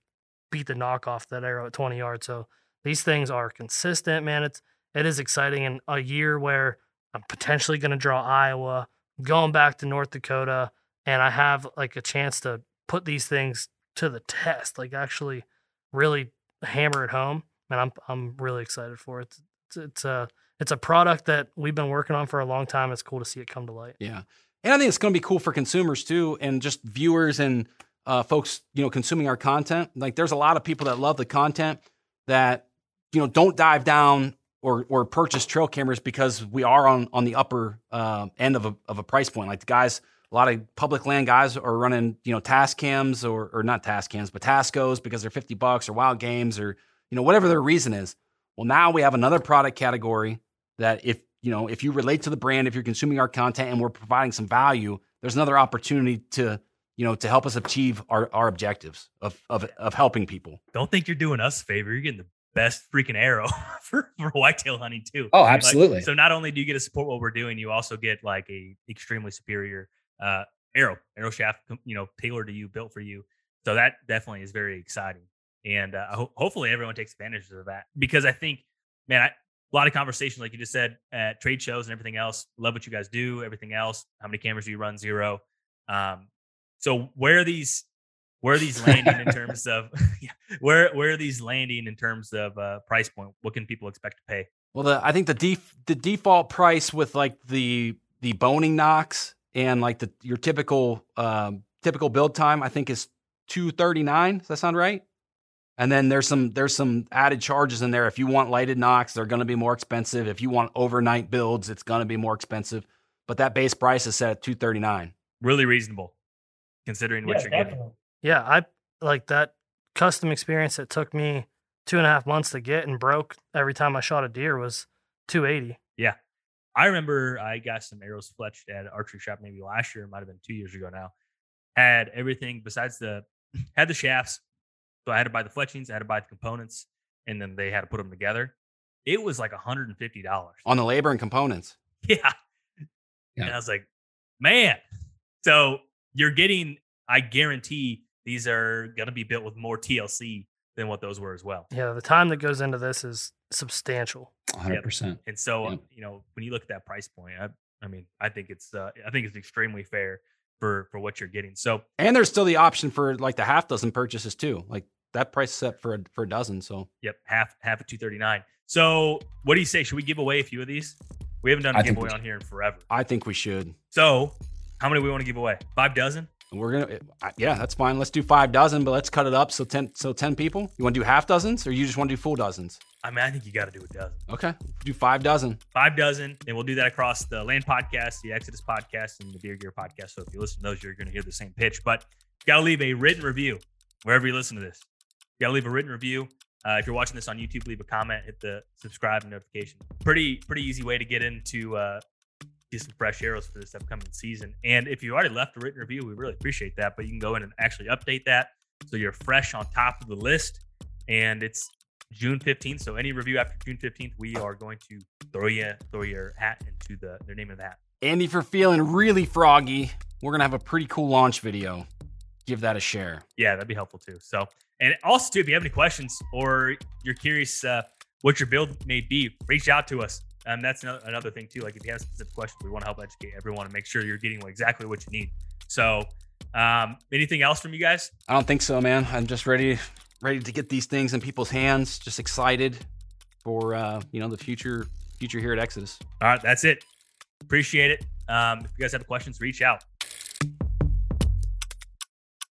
beat the knock off that arrow at 20 yards. So these things are consistent, man. It's it is exciting in a year where I'm potentially going to draw Iowa, going back to North Dakota, and I have like a chance to put these things to the test, like actually really hammer it home. And I'm I'm really excited for it. It's, it's a it's a product that we've been working on for a long time. It's cool to see it come to light. Yeah, and I think it's going to be cool for consumers too, and just viewers and uh, folks, you know, consuming our content. Like, there's a lot of people that love the content that you know don't dive down or or purchase trail cameras because we are on on the upper uh, end of a of a price point. Like the guys, a lot of public land guys are running you know Tascams or or not task cams but Tascos because they're fifty bucks or Wild Games or you know whatever their reason is. Well, now we have another product category that if you know if you relate to the brand, if you're consuming our content and we're providing some value, there's another opportunity to you know to help us achieve our, our objectives of, of of helping people. Don't think you're doing us a favor. You're getting the best freaking arrow for, for whitetail hunting too. Oh, absolutely. Like, so not only do you get to support what we're doing, you also get like a extremely superior uh, arrow, arrow shaft, you know, tailored to you, built for you. So that definitely is very exciting, and uh, ho- hopefully everyone takes advantage of that because I think, man, I, a lot of conversation, like you just said, at trade shows and everything else. Love what you guys do. Everything else. How many cameras do you run? Zero. Um, so where are these where are these landing in terms of yeah, where where are these landing in terms of uh, price point? What can people expect to pay? Well, the, I think the def, the default price with like the the Bohning knocks and like the your typical um, typical build time, I think is two thirty nine. Does that sound right? And then there's some there's some added charges in there. If you want lighted knocks, they're going to be more expensive. If you want overnight builds, it's going to be more expensive. But that base price is set at 239. Really reasonable considering what you're definitely. getting. Yeah, I like that custom experience that took me two and a half months to get and broke every time I shot a deer was 280. Yeah. I remember I got some arrows fletched at an archery shop maybe last year, it might have been two years ago now. Had everything besides the had the shafts, so I had to buy the fletchings, I had to buy the components, and then they had to put them together. It was like $150 on the labor and components. Yeah. yeah. And I was like, man. So you're getting, I guarantee these are going to be built with more TLC than what those were as well. Yeah. The time that goes into this is substantial. 100%. Yep. And so, yep. you know, when you look at that price point, I, I mean, I think it's, uh, I think it's extremely fair for for what you're getting. So and there's still the option for like the half dozen purchases too. Like that price set for a, for a dozen. So yep, half half at two thirty nine. So what do you say? Should we give away a few of these? We haven't done a I giveaway on here in forever. I think we should. So how many we want to give away? Five dozen. We're gonna, yeah, that's fine. Let's do five dozen, but let's cut it up so ten, so ten people. You want to do half dozens, or you just want to do full dozens? I mean, I think you got to do a dozen. Okay, do five dozen. Five dozen, and we'll do that across the Land Podcast, the Exodus Podcast, and the Deer Gear Podcast. So if you listen to those, you're going to hear the same pitch. But you got to leave a written review wherever you listen to this. You to leave a written review. Uh, if you're watching this on YouTube, leave a comment, hit the subscribe notification. Pretty pretty easy way to get into uh, get some fresh arrows for this upcoming season. And if you already left a written review, we really appreciate that. But you can go in and actually update that so you're fresh on top of the list. And it's June 15th. So any review after June 15th, we are going to throw you throw your hat into the their name of the hat. And if you're feeling really froggy, we're gonna have a pretty cool launch video. Give that a share. Yeah, that'd be helpful too. So and also too, if you have any questions or you're curious uh, what your build may be, reach out to us. Um, that's another thing too. Like if you have specific questions, we want to help educate everyone and make sure you're getting exactly what you need. So, um, anything else from you guys? I don't think so, man. I'm just ready, ready to get these things in people's hands. Just excited for uh, you know the future, future here at Exodus. All right, that's it. Appreciate it. Um, if you guys have questions, reach out.